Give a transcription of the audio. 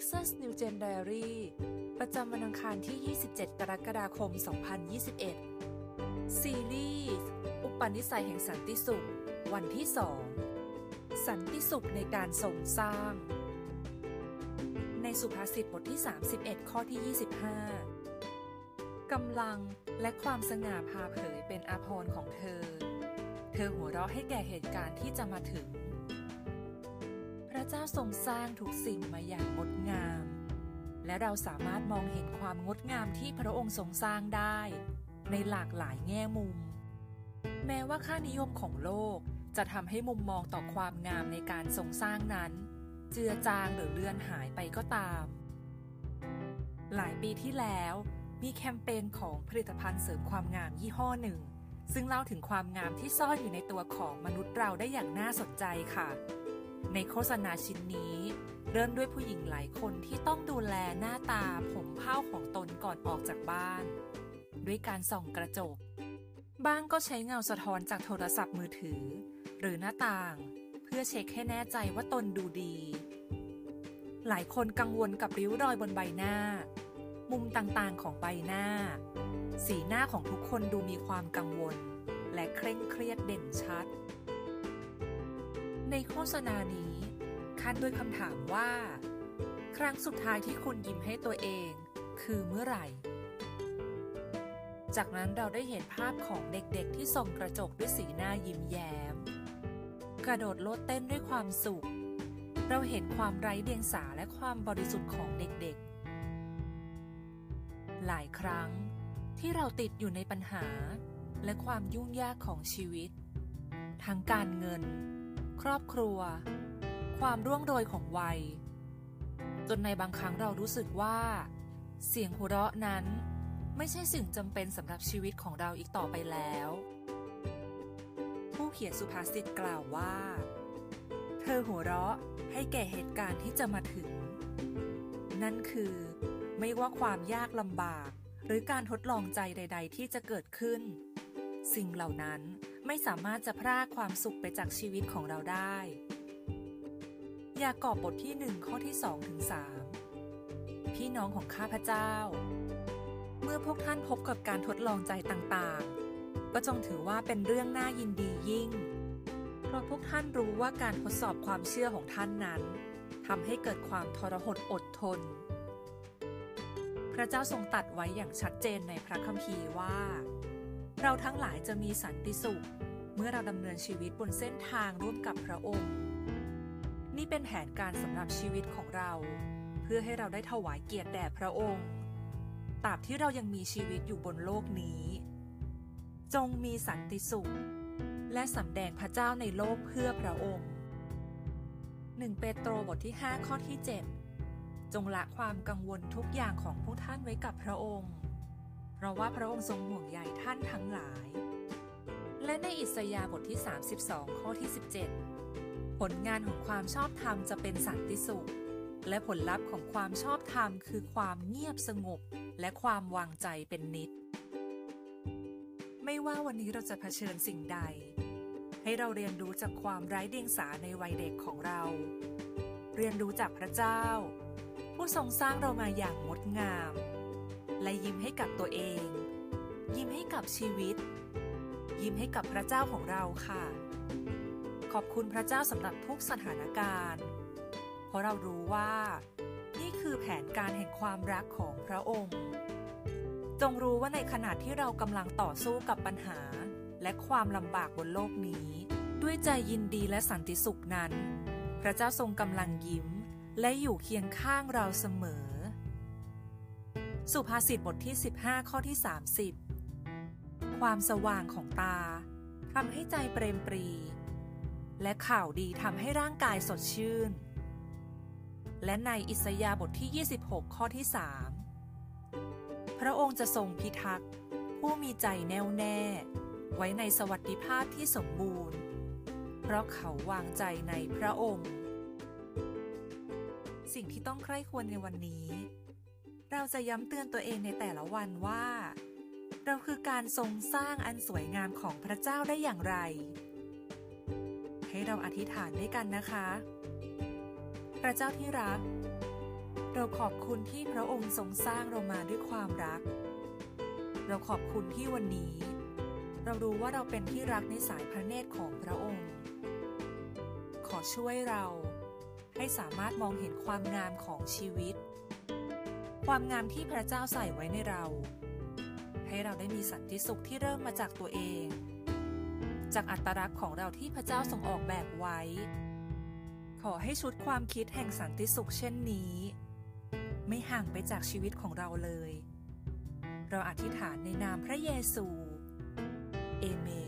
Texas New Gen Diary ประจำวันอังคารที่ 27 กรกฎาคม 2021 ซีรีส์ อุปนิสัยแห่งสันติสุข วันที่ 2 สันติสุขในการทรงสร้าง ในสุภาษิตบทที่ 31 ข้อที่ 25 กำลังและความสง่าพาเผยเป็นอาภรณ์ของเธอ เธอหัวเราะให้แก่เหตุการณ์ที่จะมาถึง เจ้าทรงสร้างทุกสิ่งมาอย่างงดงาม และเราสามารถมองเห็นความงดงามที่พระองค์ทรงสร้างได้ ในหลากหลายแง่มุม แม้ว่าค่านิยมของโลกจะทำให้มุมมองต่อความงามในการทรงสร้างนั้น เจือจางหรือเลือนหายไปก็ตาม หลายปีที่แล้วมีแคมเปญของผลิตภัณฑ์เสริมความงามยี่ห้อหนึ่ง ซึ่งเล่าถึงความงามที่ซ่อนอยู่ในตัวของมนุษย์เราได้อย่างน่าสนใจค่ะ ในโฆษณาชิ้นนี้ เริ่มด้วยผู้หญิงหลายคนที่ต้องดูแลหน้าตาผมเผ้าของตนก่อนออกจากบ้าน ด้วยการส่องกระจก บ้างก็ใช้เงาสะท้อนจากโทรศัพท์มือถือ หรือหน้าต่าง เพื่อเช็คให้แน่ใจว่าตนดูดี หลายคนกังวลกับริ้วรอยบนใบหน้า มุมต่างๆของใบหน้า สีหน้าของทุกคนดูมีความกังวล และเคร่งเครียดเด่นชัด ในโฆษณานี้คันด้วยคำถามว่า ครั้งสุดท้ายที่คุณยิ้มให้ตัวเอง คือเมื่อไหร่ จากนั้นเราได้เห็นภาพของเด็กๆที่ส่องกระจกด้วยสีหน้ายิ้มแย้ม กระโดดโลดเต้นด้วยความสุข เราเห็นความไร้เดียงสาและความบริสุทธิ์ของเด็กๆ หลายครั้งที่เราติดอยู่ในปัญหา และความยุ่งยากของชีวิต ทั้งการเงิน ครอบครัว ความร่วงโรยของวัย จนในบางครั้งเรารู้สึกว่า เสียงหัวเราะนั้น ไม่ใช่สิ่งจำเป็นสำหรับชีวิตของเราอีกต่อไปแล้ว ผู้เขียนสุภาษิตกล่าวว่า เธอหัวเราะให้แก่เหตุการณ์ที่จะมาถึง นั่นคือ ไม่ว่าความยากลำบาก หรือการทดลองใจใด ๆ ที่จะเกิดขึ้น สิ่งเหล่านั้น ไม่สามารถจะพรากความสุขไปจากชีวิตของเราได้ ยากอบบทที่หนึ่งข้อที่สองถึงสามพี่น้องของข้าพเจ้า เมื่อพวกท่านพบกับการทดลองใจต่างๆ ก็จงถือว่าเป็นเรื่องน่ายินดียิ่ง เพราะพวกท่านรู้ว่าการทดสอบความเชื่อของท่านนั้นทำให้เกิดความทรหดอดทน พระเจ้าทรงตัดไว้อย่างชัดเจนในพระคัมภีร์ว่า เราทั้งหลายจะมีสันติสุข เมื่อเราดำเนินชีวิตบนเส้นทางร่วมกับพระองค์ นี่เป็นแผนการสำหรับชีวิตของเรา เพื่อให้เราได้ถวายเกียรติแด่พระองค์ตราบที่เรายังมีชีวิตอยู่บนโลกนี้ จงมีสันติสุข และสำแดงพระเจ้าในโลกเพื่อพระองค์ 1 เปโตรบทที่ 5 ข้อที่ 7 จงละความกังวลทุกอย่างของพวกท่านไว้กับพระองค์ เพราะว่าพระองค์ทรงห่วงใยท่านทั้งหลาย และในอิสยาห์บทที่ 32 ข้อที่ 17 ผลงานของความชอบธรรมจะเป็นสันติสุข และผลลัพธ์ของความชอบธรรมคือความเงียบสงบ และความวางใจเป็นนิด ไม่ว่าวันนี้เราจะเผชิญสิ่งใด ให้เราเรียนรู้จากความไร้เดียงสาในวัยเด็กของเรา เรียนรู้จากพระเจ้า ผู้ทรงสร้างเรามาอย่างงดงาม และยิ้มให้กับตัวเอง ยิ้มให้กับชีวิต ยิ้มให้กับพระเจ้าของเราค่ะ ขอบคุณพระเจ้าสำหรับทุกสถานการณ์ เพราะเรารู้ว่า นี่คือแผนการแห่งความรักของพระองค์ จงรู้ว่าในขณะที่เรากำลังต่อสู้กับปัญหา และความลำบากบนโลกนี้ ด้วยใจยินดีและสันติสุขนั้น พระเจ้าทรงกำลังยิ้มและอยู่เคียงข้างเราเสมอ สุภาษิตบทที่ 15 ข้อที่ 30 ความสว่างของตาทำให้ใจเปรมปรี และข่าวดีทำให้ร่างกายสดชื่น และในอิสยาบทที่ 26 ข้อที่ 3 พระองค์จะทรงพิทักษ์ผู้มีใจแน่วแน่ ไว้ในสวัสดิภาพที่สมบูรณ์ เพราะเขาวางใจในพระองค์ สิ่งที่ต้องใคร่ควรในวันนี้ เราจะย้ำเตือนตัวเองในแต่ละวันว่า เราคือการทรงสร้างอันสวยงามของพระเจ้าได้อย่างไร ให้เราอธิษฐานด้วยกันนะคะ พระเจ้าที่รัก เราขอบคุณที่พระองค์ทรงสร้างเรามาด้วยความรัก เราขอบคุณที่วันนี้ เรารู้ว่าเราเป็นที่รักในสายพระเนตรของพระองค์ ขอช่วยเราให้สามารถมองเห็นความงามของชีวิต ความงามที่พระเจ้าใส่ไว้ในเรา ให้เราได้มีสันติสุขที่เริ่มมาจากตัวเอง จากอัตลักษณ์ของเราที่พระเจ้าทรงออกแบบไว้ ขอให้ชุดความคิดแห่งสันติสุขเช่นนี้ ไม่ห่างไปจากชีวิตของเราเลย เราอธิษฐานในนามพระเยซู เอเมน